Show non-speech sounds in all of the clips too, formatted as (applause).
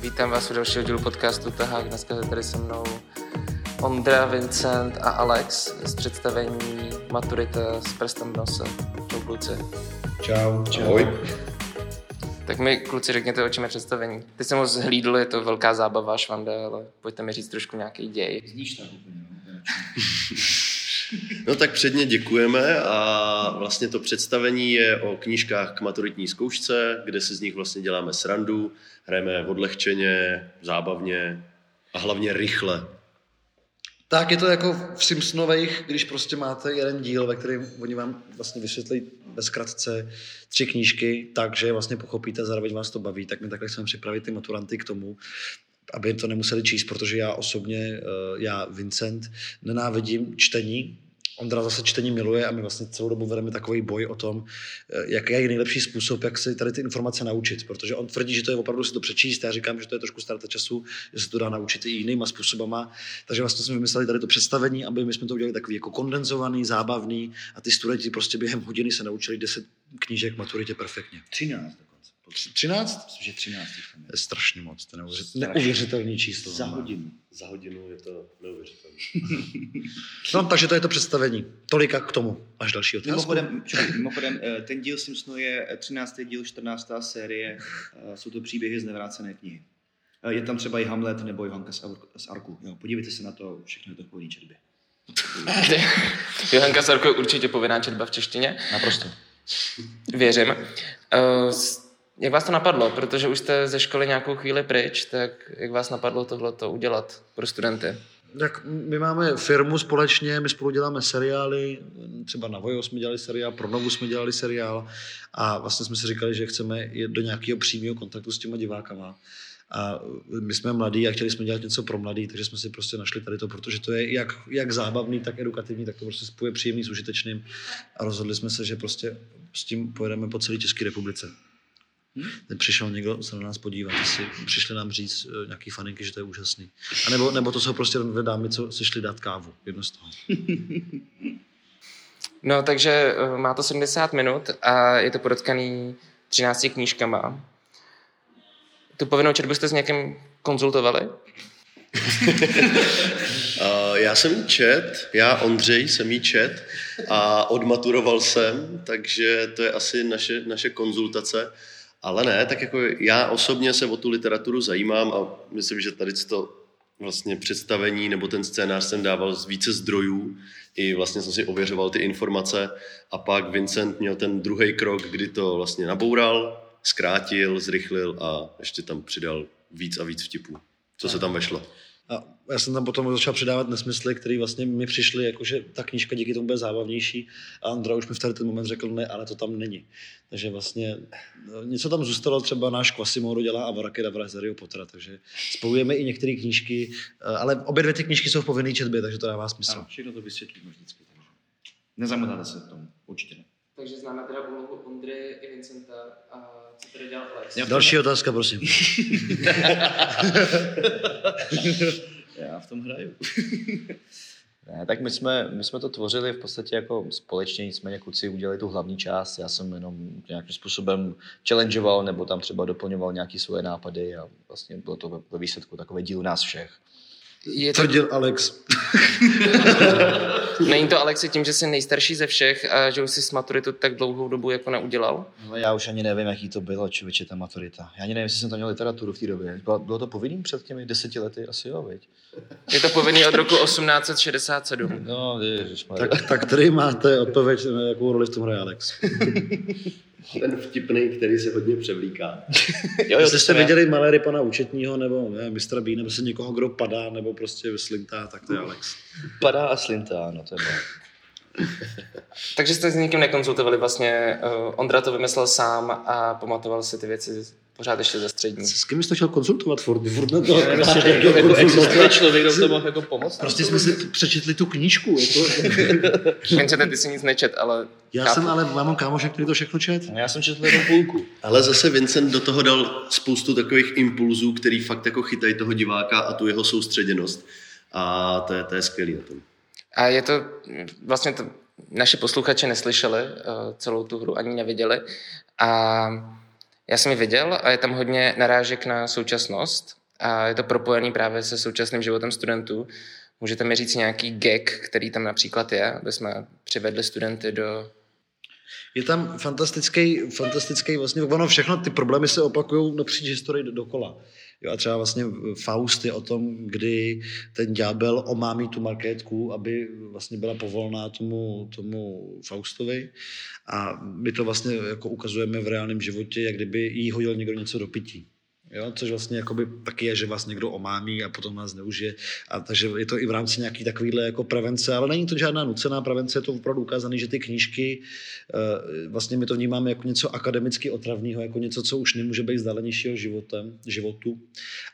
Vítám vás u dalšího dílu podcastu Tahák. Dneska je tady se mnou Ondra, Vincent a Alex z představení Maturita s prstem v nose. Čau kluci. Čau. Čau. Ahoj. Tak mi kluci řekněte, o čem je představení. Ty jsem moc hlídl, je to velká zábava, švanda, ale pojďte mi říct trošku nějaký děj. Zníš úplně. (laughs) no. Tak předně děkujeme a vlastně to představení je o knížkách k maturitní zkoušce, kde si z nich vlastně děláme srandu, hrajeme odlehčeně, zábavně a hlavně rychle. Tak je to jako v Simpsonových, když prostě máte jeden díl, ve kterém oni vám vlastně vysvětlí ve zkratce tři knížky, takže vlastně pochopíte, zároveň vás to baví, tak my takhle chceme připravit ty maturanty k tomu, aby to nemuseli číst, protože já osobně, eh, já Vincent, nenávidím čtení, Ondra zase čtení miluje a my vlastně celou dobu vedeme takový boj o tom, eh, jaký je nejlepší způsob, jak si tady ty informace naučit. Protože on tvrdí, že to je opravdu si to přečíst, já říkám, že to je trošku ztráta času, že se to dá naučit i jinýma způsobama. Takže vlastně jsme vymysleli tady to představení, aby my jsme to udělali takový jako kondenzovaný, zábavný a ty studenti prostě během hodiny se naučili 10 knížek maturitě perfektně. 13 dokonce. 13? Myslím, že 13 jich tam To je. strašně moc, to je neuvěřit- Strašně. neuvěřitelný číslo. Za hodinu. Za hodinu je to neuvěřitelné. (laughs) No, takže to je to představení. Tolika k tomu. Až další otázka. Mimochodem, čekaj, mimochodem, eh, ten díl Simpsonu je eh, 13. díl, 14. série, eh, jsou to příběhy z nevrácené knihy. Eh, Je tam třeba i Hamlet nebo Johanka z Ar- z Arku. Jo, podívejte se na to, všechno je to v pohodní četbě. (laughs) Johanka Sarko je určitě povinná četba v češtině. Naprosto. Věřím. Uh, jak vás to napadlo? Protože už jste ze školy nějakou chvíli pryč, tak jak vás napadlo tohleto udělat pro studenty? Tak my máme firmu společně, my spolu děláme seriály, třeba na Vojo jsme dělali seriál, pro Novu jsme dělali seriál a vlastně jsme si říkali, že chceme jít do nějakého přímého kontaktu s těma divákama. A my jsme mladí a chtěli jsme dělat něco pro mladý, takže jsme si prostě našli tady to, protože to je jak, jak zábavný, tak edukativní, tak to prostě spojuje příjemný s užitečným a rozhodli jsme se, že prostě s tím pojedeme po celé České republice. Teď přišel někdo se na nás podívat, jestli přišli nám říct eh, nějaký faninky, že to je úžasný. A nebo, nebo to jsou prostě dvě dámy, co si šli dát kávu. Jedno z toho. (laughs) No, takže uh, má to 70 minut a je to podotkaný 13 knížkama. Tu povinnou četbu jste s někým konzultovali? Uh, (laughs) já jsem jí čet, já Ondřej jsem jí čet a odmaturoval jsem, takže to je asi naše, naše konzultace. Ale ne, tak jako já osobně se o tu literaturu zajímám a myslím, že tady to vlastně představení nebo ten scénář jsem dával z více zdrojů, i vlastně jsem si ověřoval ty informace a pak Vincent měl ten druhý krok, kdy to vlastně naboural, zkrátil, zrychlil a ještě tam přidal víc a víc vtipů. Co se tam vešlo? A já jsem tam potom začal přidávat nesmysly, které vlastně mi přišly, jakože ta knížka díky tomu bude zábavnější. A Andra už mi v tady ten moment řekl, ne, ale to tam není. Takže vlastně no, něco tam zůstalo, třeba náš Quasimodo dělá Avara Kedavra z Harryho Pottera, takže spojujeme i některé knížky, eh, ale obě dvě ty knížky jsou v povinné četbě, takže to dává smysl. Ano, všechno to vysvětlíme vždycky. Nezamotáte se v tom, určitě ne. Takže známe teda úlohu Ondry i Vincenta a co dělal Alex? Já Další otázka, prosím. (laughs) Já v tom hraju. (laughs) Ne, tak my jsme, my jsme to tvořili v podstatě jako společně, nicméně kluci udělali tu hlavní část, já jsem jenom nějakým způsobem challengeoval nebo tam třeba doplňoval nějaké svoje nápady a vlastně bylo to ve, ve výsledku takové díl nás všech. Je to, Tvrdil Alex. (laughs) není to Alexi tím, že jsi nejstarší ze všech a že už jsi s maturitu tak dlouhou dobu jako neudělal? No, já už ani nevím, jaký to bylo, člověče, ta maturita. Já ani nevím, jestli jsem tam měl literaturu v té době. Bylo, bylo to povinným před těmi deseti lety? Asi jo, viď? Je to povinný od roku 1867. No, ježišmarja. Tak, tak tady máte odpověď, jakou roli v tom hraje Alex. (laughs) Ten vtipný, který se hodně převlíká. jo, jo, jste já. viděli Malery pana účetního, nebo ne, Mr. B, nebo se někoho, kdo padá, nebo prostě slintá, tak to je Alex. Padá a slintá, no to je bylo. (laughs) Takže jste s nikým nekonzultovali vlastně. Uh, Ondra to vymyslel sám a pamatoval si ty věci pořád ještě ze střední. S kým jste chtěl konzultovat furt? Furt na to. Jako, jako existuje člověk, kdo to mohl jako pomoct? Prostě jsme si přečetli tu knížku. Jako. Vincente, (laughs) ty si nic nečet, ale Já chápu. jsem ale, já mám kámoše, který to všechno čet. No, Já jsem četl jenom půlku. Ale zase Vincent do toho dal spoustu takových impulzů, který fakt jako chytají toho diváka a tu jeho soustředěnost. A to je, to je skvělý na tom. A je to, vlastně to naši posluchači neslyšeli uh, celou tu hru, ani neviděli. A Já jsem ji viděl a je tam hodně narážek na současnost a je to propojený právě se současným životem studentů. Můžete mi říct nějaký gag, který tam například je, aby jsme přivedli studenty do Je tam fantastický, fantastický vlastně, ono všechno, ty problémy se opakují napříč historii do- dokola. Jo, a třeba vlastně Faust je o tom, kdy ten ďábel omámí tu markétku, aby vlastně byla povolná tomu, tomu Faustovi. A my to vlastně jako ukazujeme v reálném životě, jak kdyby jí hodil někdo něco do pití. Jo, což vlastně jakoby taky je, že vás někdo omámí a potom vás neužije. A takže je to i v rámci nějaký takovýhle jako prevence, ale není to žádná nucená prevence, je to opravdu ukázané, že ty knížky, eh, vlastně my to vnímáme jako něco akademicky otravného, jako něco, co už nemůže být vzdálenějšího životem, životu,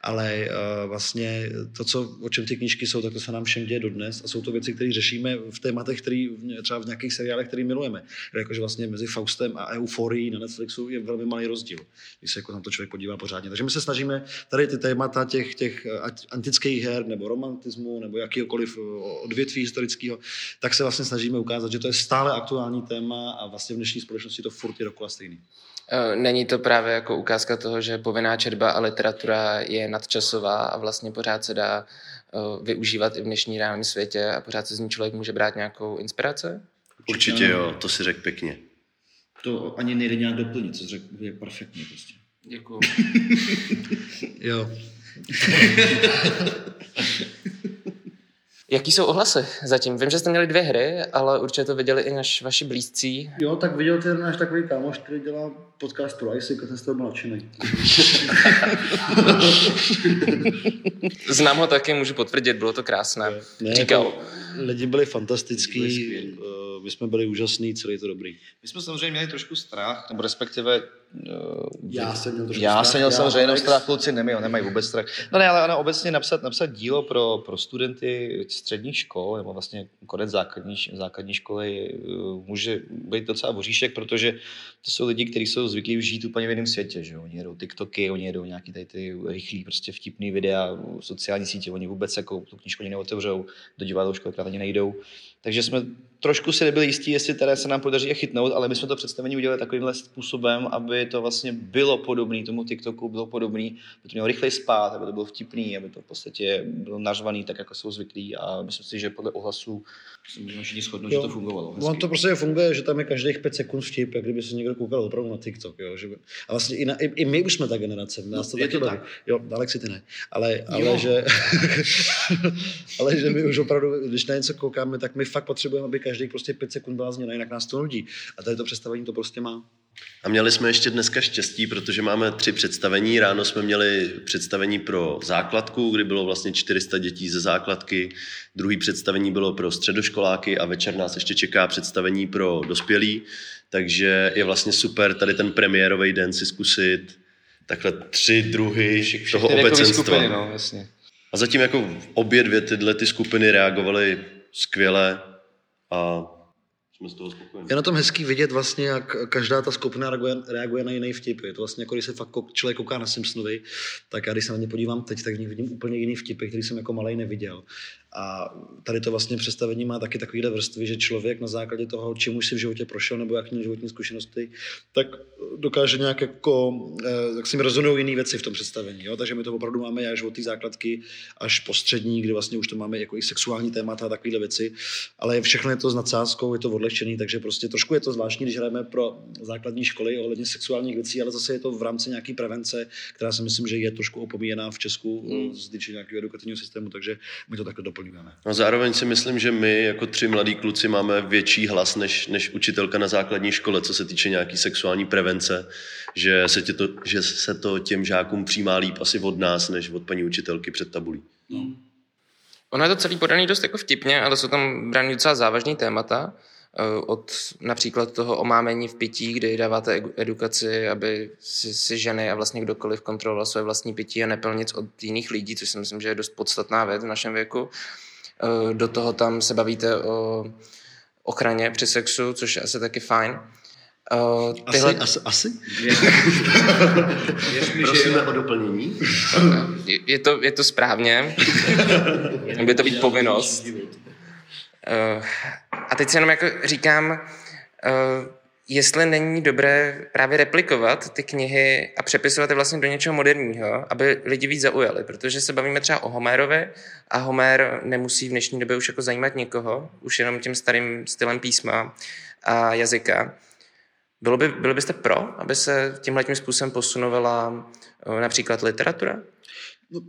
ale eh, vlastně to, co, o čem ty knížky jsou, tak to se nám všem děje dodnes a jsou to věci, které řešíme v tématech, který, třeba v nějakých seriálech, který milujeme. Jakože vlastně mezi Faustem a Euforií na Netflixu je velmi malý rozdíl, když se jako na to člověk podívá pořádně. Takže my se snažíme tady ty témata těch, těch eh, antických her nebo romantismu nebo jakýkoliv eh, odvětví historického, tak se vlastně snažíme ukázat, že to je stále aktuální téma a vlastně v dnešní společnosti to furt je dokola stejný. Eh, Není to právě jako ukázka toho, že povinná četba a literatura je nadčasová a vlastně pořád se dá eh, využívat i v dnešní reálném světě a pořád se z ní člověk může brát nějakou inspiraci? Určitě jo, to si řekl pěkně. To ani nejde nějak doplnit, co řekl, je perfektní prostě. Děkuji. (laughs) Jo. (laughs) Jaký jsou ohlasy zatím? Vím, že jste měli dvě hry, ale určitě to viděli i naš, vaši blízcí. Jo, tak viděl ten náš takový kámoš, který dělá podcast pro ISIC a ten z toho byl nadšený. (laughs) Znám ho taky, můžu potvrdit, bylo to krásné. Ne, Říkal. Jako, lidi byli fantastický, Byli eh, my jsme byli úžasný, celý to dobrý. My jsme samozřejmě měli trošku strach, Nebo respektive... Uh, Já jsem měl trošku Já strach, jsem měl samozřejmě jenom strach, kluci nemají, nemají vůbec strach. No ne, ale ono obecně napsat, napsat dílo pro, pro studenty středních škol, nebo vlastně konec základní, základní školy, eh, může být docela voříšek, protože to jsou lidi, kteří jsou zvyklí žít úplně v jiném světě. Že? Oni jedou TikToky, oni jedou nějaký tady ty rychlý, prostě vtipný videa, sociální sítě, oni vůbec jako tu knížku ani neotevřou, do divadla kolikrát ani nejdou. Takže jsme trošku si nebyli jistí, jestli teda se nám podaří je chytnout, ale my jsme to představení udělali takovýmhle způsobem, aby to vlastně bylo podobné tomu TikToku, bylo podobné, aby to mělo rychle spát, aby to bylo vtipný, aby to v podstatě bylo nařvaný tak, jako jsou zvyklí a myslím si, že podle ohlasů se můžeme všichni shodnout, že to fungovalo. On to prostě funguje, že tam je každých pět sekund vtip, jak kdyby se někdo koukal opravdu na TikTok. Jo? Že, a vlastně i, na, i, i, my už jsme ta generace, nás to je taky to baví. tak. Jo, Alexi ty ne. Ale, ale, Jo. že, (laughs) ale že my už opravdu, když na něco koukáme, tak my fakt potřebujeme, aby každých prostě pět sekund byla změna, jinak nás to nudí. A tady to představení to prostě má. A měli jsme ještě dneska štěstí, protože máme tři představení. Ráno jsme měli představení pro základku, kdy bylo vlastně 400 dětí ze základky. Druhý představení bylo pro středoškoláky a večer nás ještě čeká představení pro dospělí. Takže je vlastně super tady ten premiérový den si zkusit takhle tři druhy toho Ty věkové obecenstva. skupiny, no, jasně. A zatím jako obě dvě tyhle ty skupiny reagovaly skvěle a jsme z toho spokojení. Je na tom hezký vidět vlastně, jak každá ta skupina reaguje, reaguje na jiný vtip. Je to vlastně jako když se fakt člověk kouká na Simpsonovi, tak já když se na ně podívám teď, tak v nich vidím úplně jiný vtipy, který jsem jako malej neviděl. A tady to vlastně představení má taky takovýhle vrstvy, že člověk na základě toho, čím už si v životě prošel nebo jak měl životní zkušenosti, tak dokáže nějak jako, eh, jak si mi rezonují jiné věci v tom představení. Jo? Takže my to opravdu máme až od té základky až po střední, kdy vlastně už to máme jako i sexuální témata a takovéhle věci. Ale všechno je to s nadsázkou, je to odlehčený, takže prostě trošku je to zvláštní, když hrajeme pro základní školy ohledně sexuálních věcí, ale zase je to v rámci nějaké prevence, která si myslím, že je trošku opomíjená v Česku hmm. z nějakého edukativního systému, takže my to takhle doplňujeme. No zároveň si myslím, že my jako tři mladí kluci máme větší hlas než, než učitelka na základní škole, co se týče nějaký sexuální prevence, že se, tě to, že se to těm žákům přijímá líp asi od nás, než od paní učitelky před tabulí. Ono je to celý podaný dost jako vtipně, ale jsou tam brány docela závažný témata. Eh, Od například toho omámení v pití, kdy dáváte edu- edukaci, aby si, si ženy a vlastně kdokoliv kontroloval své vlastní pití a nepil nic od jiných lidí, což si myslím, že je dost podstatná věc v našem věku. Eh, Do toho tam se bavíte o ochraně při sexu, což je asi taky fajn. Eh, Asi, Tyhle, asi, asi? (laughs) Prosíme o doplnění. je, je, to, je to správně. (laughs) By to být povinnost. Uh, a teď si jenom jako říkám, uh, jestli není dobré právě replikovat ty knihy a přepisovat je vlastně do něčeho moderního, aby lidi víc zaujali, protože se bavíme třeba o Homérovi a Homér nemusí v dnešní době už jako zajímat nikoho, už jenom tím starým stylem písma a jazyka. Bylo by, byli byste pro, aby se tímhle tím způsobem posunovala eh, například literatura? No,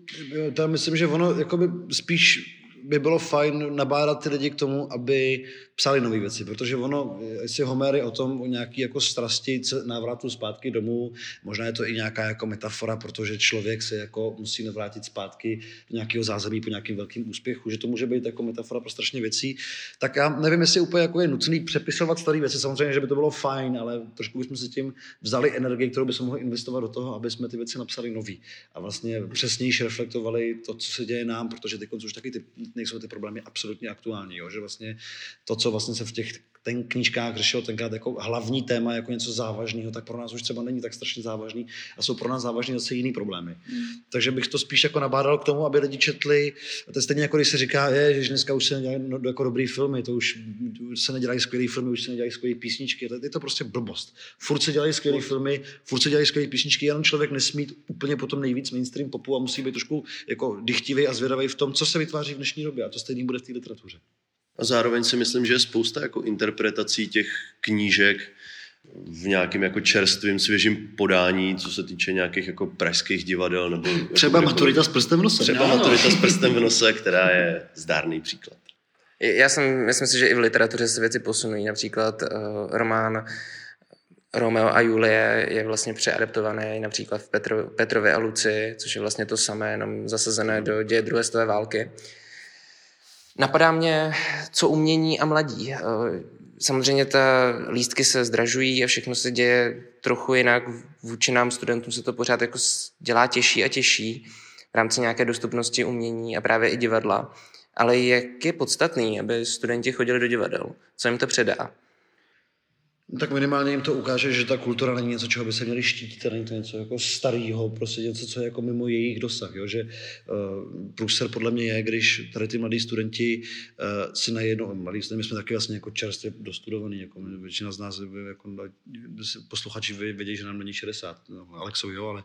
já myslím, že ono jakoby spíš by bylo fajn nabádat ty lidi k tomu, aby psali nové věci, protože ono, jestli Homer je o tom, o nějaký jako strasti návratu zpátky domů, možná je to i nějaká jako metafora, protože člověk se jako musí navrátit zpátky do nějakého zázemí po nějakým velkým úspěchu, že to může být jako metafora pro strašně věcí, tak já nevím, jestli úplně jako je nutný přepisovat staré věci, samozřejmě, že by to bylo fajn, ale trošku bychom si tím vzali energii, kterou bychom mohli investovat do toho, aby jsme ty věci napsali nový a vlastně přesněji reflektovali to, co se děje nám, protože ty už taky ty, nejsou ty problémy absolutně aktuální, jo? že vlastně to, co vlastně se v těch ten knížkách řešil tenkrát jako hlavní téma, jako něco závažného, tak pro nás už třeba není tak strašně závažný a jsou pro nás závažné zase jiný problémy. Mm. Takže bych to spíš jako nabádal k tomu, aby lidi četli, a to je stejně jako když se říká, je, že dneska už se nedělají no, jako dobrý filmy, to už, už se nedělají skvělé filmy, už se nedělají skvělé písničky, to, je to prostě blbost. Furt se dělají skvělé filmy, furt se dělají skvělé písničky, jenom člověk nesmí úplně potom nejvíc mainstream popu a musí být trošku jako dychtivý a zvědavý v tom, co se vytváří v dnešní době a to stejný bude v té literatuře. A zároveň si myslím, že je spousta jako interpretací těch knížek v nějakém jako čerstvým, svěžím podání, co se týče nějakých jako pražských divadel. Nebo třeba jako, maturita s prstem v nose. Třeba no, maturita s prstem v nose, která je zdárný příklad. Já jsem, myslím si, že i v literatuře se věci posunují. Například uh, román Romeo a Julie je vlastně přeadaptovaný například v Petro, Petrovi a Luci, což je vlastně to samé, jenom zasazené do děje druhé světové války. Napadá mě, co umění a mladí. Eh, samozřejmě ta lístky se zdražují a všechno se děje trochu jinak. Vůči nám studentům se to pořád jako dělá těžší a těžší v rámci nějaké dostupnosti umění a právě i divadla. Ale jak je podstatný, aby studenti chodili do divadel? Co jim to předá? No tak minimálně jim to ukáže, že ta kultura není něco, čeho by se měli štítit, není to něco jako starého, prostě něco, co je jako mimo jejich dosah. Jo? Že uh, průser podle mě je, když tady ty mladí studenti uh, si najednou, mladí studenti, my jsme taky vlastně jako čerstvě dostudovaní, jako většina z nás, jako, posluchači vědí, že nám není 60, no, Alexovi jo, ale,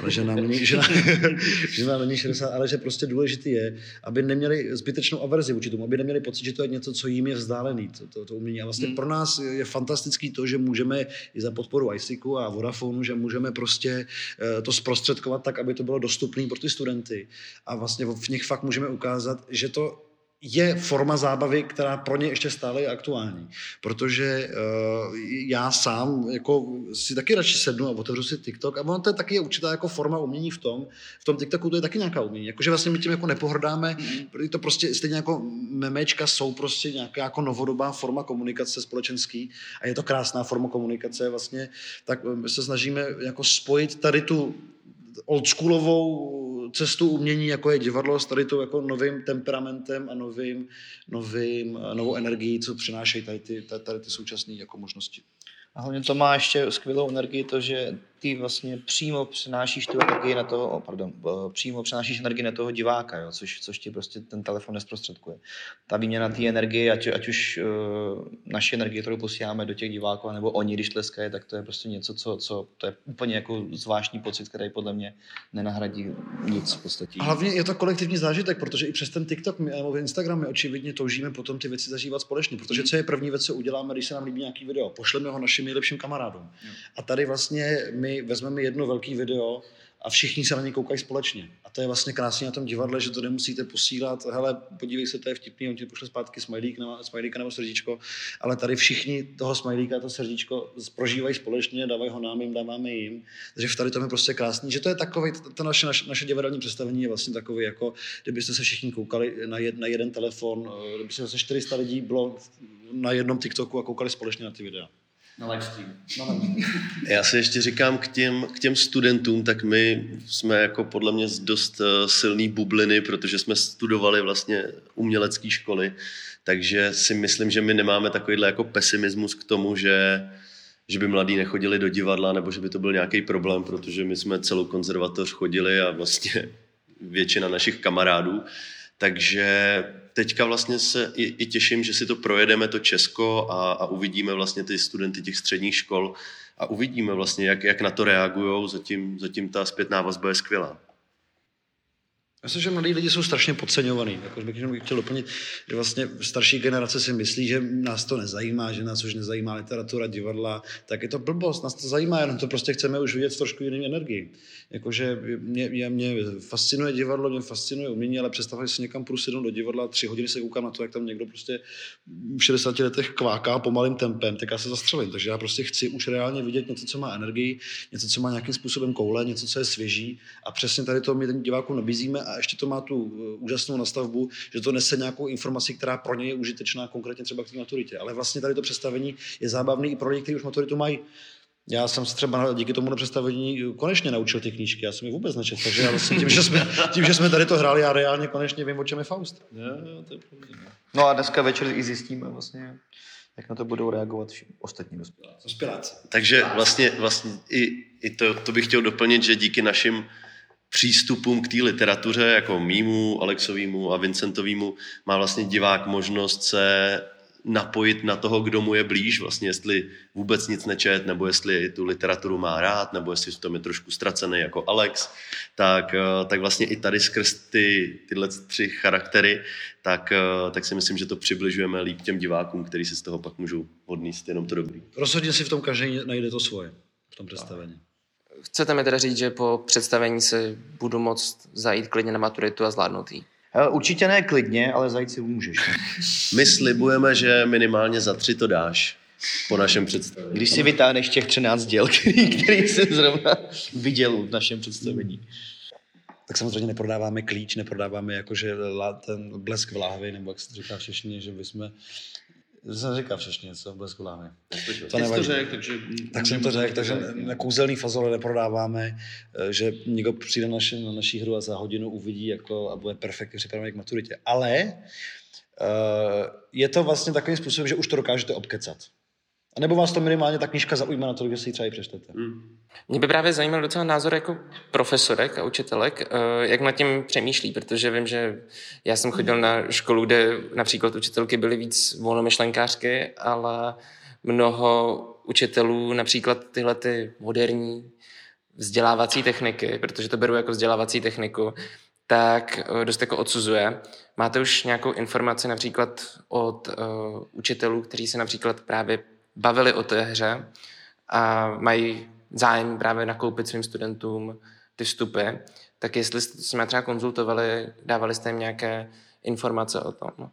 ale že, nám není, že, nám, (laughs) že nám není 60, ale že prostě důležité je, aby neměli zbytečnou averzi vůči tomu, aby neměli pocit, že to je něco, co jim je vzdálený, to, to, to umění. A vlastně hmm. pro nás je fantastické fantastický to, že můžeme i za podporu ICICu a Vodafonu, že můžeme prostě eh, to zprostředkovat tak, aby to bylo dostupné pro ty studenty. A vlastně v nich fakt můžeme ukázat, že to je forma zábavy, která pro ně ještě stále je aktuální. Protože uh, já sám jako si taky radši sednu a otevřu si TikTok a ono to je taky určitá jako forma umění v tom, v tom TikToku to je taky nějaká umění. Jakože vlastně my tím jako nepohrdáme, mm. to prostě stejně jako memečka jsou prostě nějaká jako novodobá forma komunikace společenský a je to krásná forma komunikace vlastně, tak my se snažíme jako spojit tady tu oldschoolovou cestu umění, jako je divadlo, s tady to jako novým temperamentem a novým, novým, novou energií, co přinášejí tady ty, tady ty současné jako možnosti. A hlavně to má ještě skvělou energii to, že ty vlastně přímo přenášíš tu energii na toho, pardon, eh, přímo přenášíš energii na toho diváka, jo, což, což ti prostě ten telefon nesprostředkuje. Ta výměna té energie, ať, ať už uh, naše energie, kterou posíláme do těch diváků, nebo oni, když tleskají, tak to je prostě něco, co, co to je úplně jako zvláštní pocit, který podle mě nenahradí nic v podstatě. A hlavně je to kolektivní zážitek, protože i přes ten TikTok my, nebo Instagram my očividně toužíme potom ty věci zažívat společně, protože co je první věc, co uděláme, když se nám líbí nějaký video? Pošleme ho našim nejlepším kamarádům. A tady vlastně my my vezmeme jedno velký video a všichni se na ně koukají společně. A to je vlastně krásně na tom divadle, že to nemusíte posílat, hele, podívej se, to je vtipný, on ti pošle zpátky smajlík nebo, smajlíka nebo srdíčko, ale tady všichni toho smajlíka a to srdíčko prožívají společně, dávají ho nám, jim dáváme jim. Takže v tady to je prostě krásný, že to je takový, to naše, naše, naše divadelní představení je vlastně takový, jako kdybyste se všichni koukali na, jed, na jeden telefon, eh, kdyby se 400 lidí bylo na jednom TikToku a koukali společně na ty videa. Na livestream. (laughs) Já si ještě říkám k těm, k těm studentům, tak my jsme jako podle mě dost eh, silný bubliny, protože jsme studovali vlastně umělecké školy, takže si myslím, že my nemáme takovýhle jako pesimismus k tomu, že, že by mladí nechodili do divadla, nebo že by to byl nějaký problém, protože my jsme celou konzervatoř chodili a vlastně většina našich kamarádů Takže teďka vlastně se i, i těším, že si to projedeme, to Česko a, a uvidíme vlastně ty studenty těch středních škol a uvidíme vlastně, jak, jak na to reagují. Zatím, zatím ta zpětná vazba je skvělá. Myslím, že mladí lidi jsou strašně podceňovaný. Jako bych jenom chtěl doplnit, že vlastně starší generace si myslí, že nás to nezajímá, že nás už nezajímá literatura, divadla, tak je to blbost, nás to zajímá, jenom to prostě chceme už vidět v trošku jiné energii. Jakože mě, mě, mě, fascinuje divadlo, mě fascinuje umění, ale představuji si někam půjdu do divadla, tři hodiny se koukám na to, jak tam někdo prostě v 60 letech kváká pomalým tempem, tak já se zastřelím. Takže já prostě chci už reálně vidět něco, co má energii, něco, co má nějakým způsobem koule, něco, co je svěží a přesně tady to my ten divákům nabízíme a ještě to má tu eh, úžasnou nastavbu, že to nese nějakou informaci, která pro ně je užitečná, konkrétně třeba k té maturitě. Ale vlastně tady to představení je zábavný i pro lidi, kteří už maturitu mají. Já jsem se třeba díky tomu představení konečně naučil ty knížky, já jsem je vůbec nečetl, takže já vlastně tím, že jsme, (laughs) tím, že jsme tady to hráli, já reálně konečně vím, o čem je Faust. Jo, jo, to je no a dneska večer i zjistíme vlastně, jak na to budou reagovat všichni ostatní dospěláci. Takže vlastně, vlastně i, i to, to bych chtěl doplnit, že díky našim přístupům k té literatuře, jako mýmu, Alexovýmu a Vincentovýmu, má vlastně divák možnost se napojit na toho, kdo mu je blíž, vlastně jestli vůbec nic nečet, nebo jestli tu literaturu má rád, nebo jestli v tom je trošku ztracený jako Alex, tak, eh, tak vlastně i tady skrz ty, tyhle tři charaktery, tak, eh, tak si myslím, že to přibližujeme líp těm divákům, kteří si z toho pak můžou odníst jenom to dobrý. Rozhodně si v tom každý najde to svoje, v tom představení. Chcete mi teda říct, že po představení se budu moct zajít klidně na maturitu a zvládnout ji? Určitě ne klidně, ale zajít si můžeš. (laughs) My slibujeme, že minimálně za tři to dáš po našem představení. Když si vytáhneš těch 13 děl, (laughs) který, který jsem zrovna viděl v našem představení. Tak samozřejmě neprodáváme klíč, neprodáváme jakože ten blesk v láhvi, nebo jak se říká v češtině, že bychom to jsem říkal všechny něco, blesk hlavy. To nevadí. To řek, takže... Tak jsem to řekl, takže kouzelný fazole neprodáváme, eh, že někdo přijde na, naši, na naší hru a za hodinu uvidí jako, a bude perfektně připravený k maturitě. Ale uh, je to vlastně takovým způsobem, že už to dokážete obkecat. A nebo vás to minimálně ta knížka zaujme na to, že si ji třeba i přečtete. Hmm. Mě by právě zajímal docela názor jako profesorek a učitelek, eh, jak nad tím přemýšlí, protože vím, že já jsem chodil na školu, kde například učitelky byly víc volnomyšlenkářky, ale mnoho učitelů například tyhle ty moderní vzdělávací techniky, protože to beru jako vzdělávací techniku, tak eh, dost jako odsuzuje. Máte už nějakou informaci například od uh, učitelů, kteří se například právě bavili o té hře a mají zájem právě nakoupit svým studentům ty vstupy, tak jestli jste s třeba konzultovali, dávali jste jim nějaké informace o tom?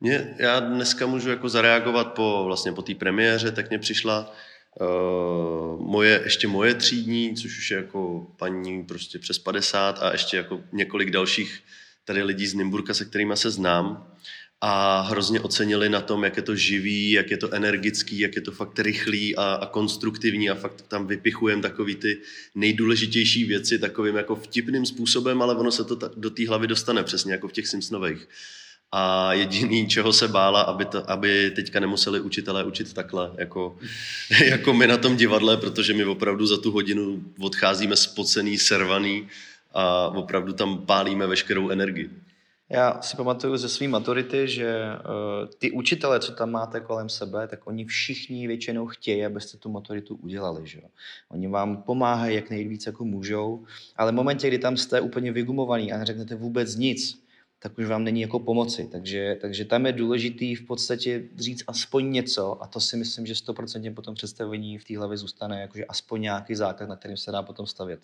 Mě, já dneska můžu jako zareagovat po, vlastně po té premiéře, tak mě přišla uh, moje, ještě moje třídní, což už je jako paní prostě přes 50 a ještě jako několik dalších tady lidí z Nymburka, se kterými se znám a hrozně ocenili na tom, jak je to živý, jak je to energický, jak je to fakt rychlý a, a konstruktivní a fakt tam vypichujeme takový ty nejdůležitější věci takovým jako vtipným způsobem, ale ono se to ta, do té hlavy dostane přesně jako v těch Simpsonových. A jediný, čeho se bála, aby, to, aby teďka nemuseli učitelé učit takhle, jako, (laughs) jako my na tom divadle, protože my opravdu za tu hodinu odcházíme spocený, servaný a opravdu tam pálíme veškerou energii. Já si pamatuju ze své maturity, že uh, ty učitele, co tam máte kolem sebe, tak oni všichni většinou chtějí, abyste tu maturitu udělali. Že? Oni vám pomáhají, jak nejvíc jako můžou, ale v momentě, kdy tam jste úplně vygumovaný a neřeknete vůbec nic, tak už vám není jako pomoci. Takže, takže tam je důležitý v podstatě říct aspoň něco a to si myslím, že 100% po tom představení v té hlavě zůstane, jakože aspoň nějaký základ, na kterým se dá potom stavět.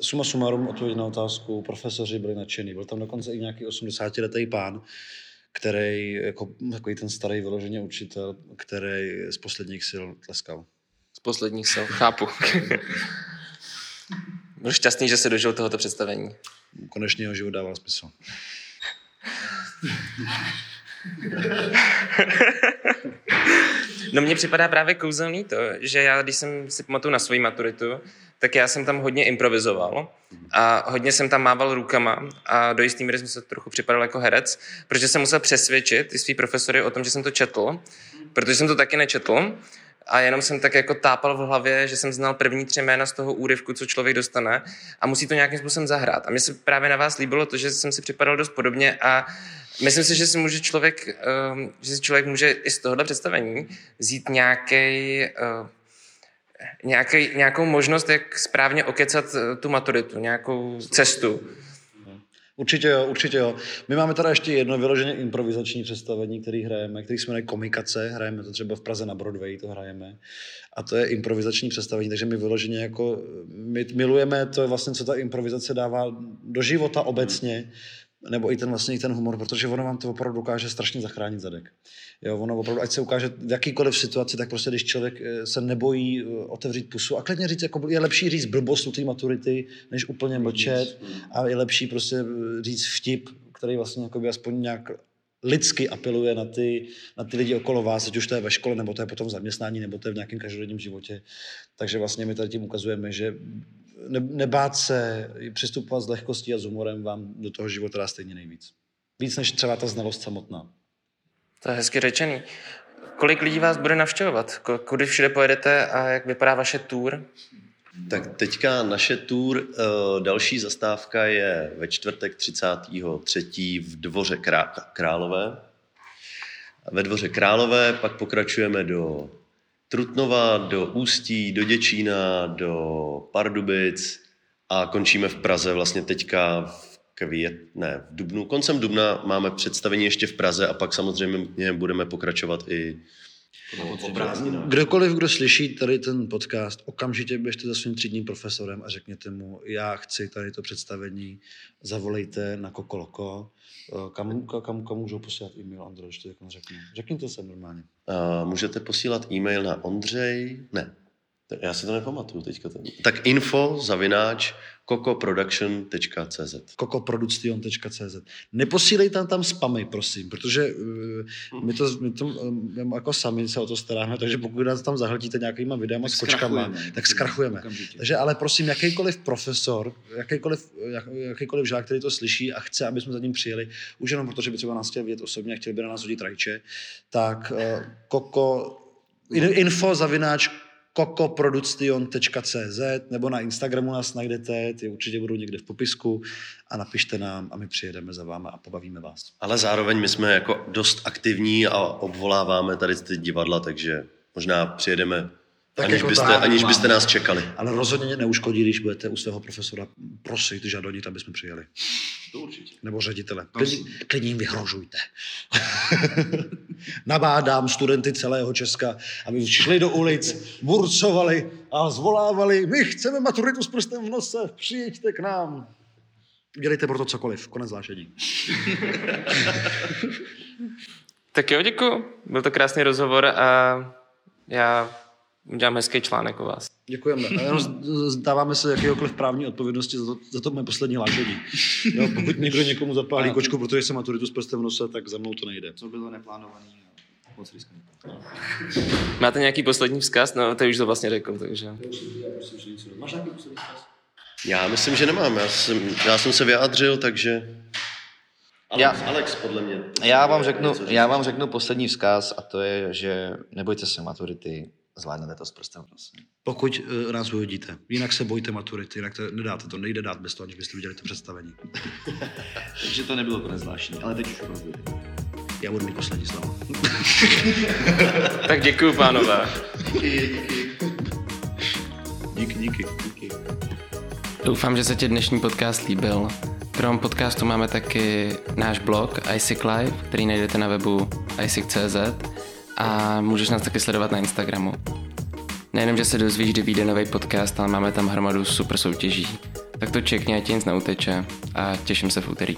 Suma sumarum odpověď na otázku, profesoři byli nadšení. Byl tam dokonce i nějaký 80-letý pán, který jako takový ten starý vyloženě učitel, který z posledních sil tleskal. Z posledních sil, chápu. Byl šťastný, že se dožil tohoto představení. Konečně jeho život dával smysl. (laughs) No mně připadá právě kouzelný to, že já, když jsem si pamatuju na svoji maturitu, tak já jsem tam hodně improvizoval a hodně jsem tam mával rukama a do jistý míry jsem se trochu připadal jako herec, protože jsem musel přesvědčit ty svý profesory o tom, že jsem to četl, protože jsem to taky nečetl a jenom jsem tak jako tápal v hlavě, že jsem znal první tři jména z toho úryvku, co člověk dostane a musí to nějakým způsobem zahrát. A mně se právě na vás líbilo to, že jsem si připadal dost podobně a myslím si, že si může člověk, um, že si člověk může i z tohohle představení vzít nějaký uh, nějaký, nějakou možnost, jak správně okecat eh, tu maturitu, nějakou cestu. Určitě jo, určitě jo. My máme tady ještě jedno vyloženě improvizační představení, který hrajeme, který se jmenuje Komikace, hrajeme to třeba v Praze na Broadway, to hrajeme. A to je improvizační představení, takže my vyloženě jako, my milujeme to vlastně, co ta improvizace dává do života obecně, nebo i ten vlastně i ten humor, protože ono vám to opravdu dokáže strašně zachránit zadek. Jo, ono opravdu, ať se ukáže v jakýkoliv situaci, tak prostě když člověk eh, se nebojí eh, otevřít pusu a klidně říct, jako je lepší říct blbost u té maturity, než úplně mlčet a je lepší prostě eh, říct vtip, který vlastně by aspoň nějak lidsky apeluje na ty, na ty lidi okolo vás, ať už to je ve škole, nebo to je potom v zaměstnání, nebo to je v nějakém každodenním životě. Takže vlastně my tady tím ukazujeme, že ne, nebát se přistupovat s lehkostí a s humorem vám do toho života dá stejně nejvíc. Víc než třeba ta znalost samotná. To je hezky řečený. Kolik lidí vás bude navštěvovat? Kudy všude pojedete a jak vypadá vaše tour? Tak teďka naše tour, eh, další zastávka je ve čtvrtek 33. v Dvoře Králové. Ve Dvoře Králové pak pokračujeme do Trutnova, do Ústí, do Děčína, do Pardubic a končíme v Praze vlastně teďka v květ, ne, v Dubnu. Koncem Dubna máme představení ještě v Praze a pak samozřejmě budeme pokračovat i Kdokoliv, kdo slyší tady ten podcast, okamžitě běžte za svým třídním profesorem a řekněte mu, já chci tady to představení, zavolejte na Kokoloko. Kam, kam, kam můžou posílat e-mail, Andrej, to řeknu? Řekněte se normálně. Uh, můžete posílat e-mail na Ondřej, ne, já si to nepamatuju teďka. Ten. Tak info zavináč kokoproduction.cz kokoproduction.cz Neposílej tam tam spamy, prosím, protože uh, my to, my to uh, jako sami se o to staráme, takže pokud nás tam zahltíte nějakýma videama s kočkama, tak zkrachujeme. Okamžitě. Takže ale prosím, jakýkoliv profesor, jakýkoliv, jak, jakýkoliv žák, který to slyší a chce, aby jsme za ním přijeli, už jenom protože by třeba nás chtěl vidět osobně a chtěl by na nás hodit rajče, tak uh, koko info zavináč kokoproduction.cz nebo na Instagramu nás najdete, ty určitě budou někde v popisku a napište nám a my přijedeme za váma a pobavíme vás. Ale zároveň my jsme jako dost aktivní a obvoláváme tady ty divadla, takže možná přijedeme tak aniž, jako byste, tak, aniž byste nás čekali. Ale rozhodně neuškodí, když budete u svého profesora prosit, žádonit, aby jsme přijeli. To určitě. Nebo ředitele. Klidně, klidně jim vyhrožujte. (laughs) Nabádám studenty celého Česka, aby šli do ulic, burcovali a zvolávali, my chceme maturitu s prstem v nose, přijďte k nám. Dělejte pro to cokoliv. Konec zvlášení. (laughs) tak jo, děkuji. Byl to krásný rozhovor a já udělám hezký článek o vás. Děkujeme. A jenom zdáváme se jakéhokoliv právní odpovědnosti za to, za to moje poslední lážení. Jo, pokud někdo někomu zapálí kočku, protože se maturitu s prstem v nose, tak za mnou to nejde. Co bylo neplánované? Moc Máte nějaký poslední vzkaz? No, to už to vlastně řekl, takže... Máš nějaký poslední vzkaz? Já myslím, že nemám. Já jsem, já jsem se vyjádřil, takže... Alex, já, Alex, podle mě. Já vám, řeknu, já vám řeknu poslední vzkaz a to je, že nebojte se maturity, zvládnete to s prstem. Pokud uh, nás vyhodíte. Jinak se bojte maturity, jinak to nedáte. To nejde dát bez toho, aniž byste viděli to představení. (laughs) Takže to nebylo konec zvláštní, ale teď už opravdu. Já budu mít poslední slovo. (laughs) tak děkuji, pánové. Díky, díky. Díky, díky. díky. Doufám, že se ti dnešní podcast líbil. Krom podcastu máme taky náš blog iSick Live, který najdete na webu iSick.cz a můžeš nás taky sledovat na Instagramu. Nejenom, že se dozvíš, kdy vyjde nový podcast, ale máme tam hromadu super soutěží. Tak to čekně, ať nic neuteče a těším se v úterý.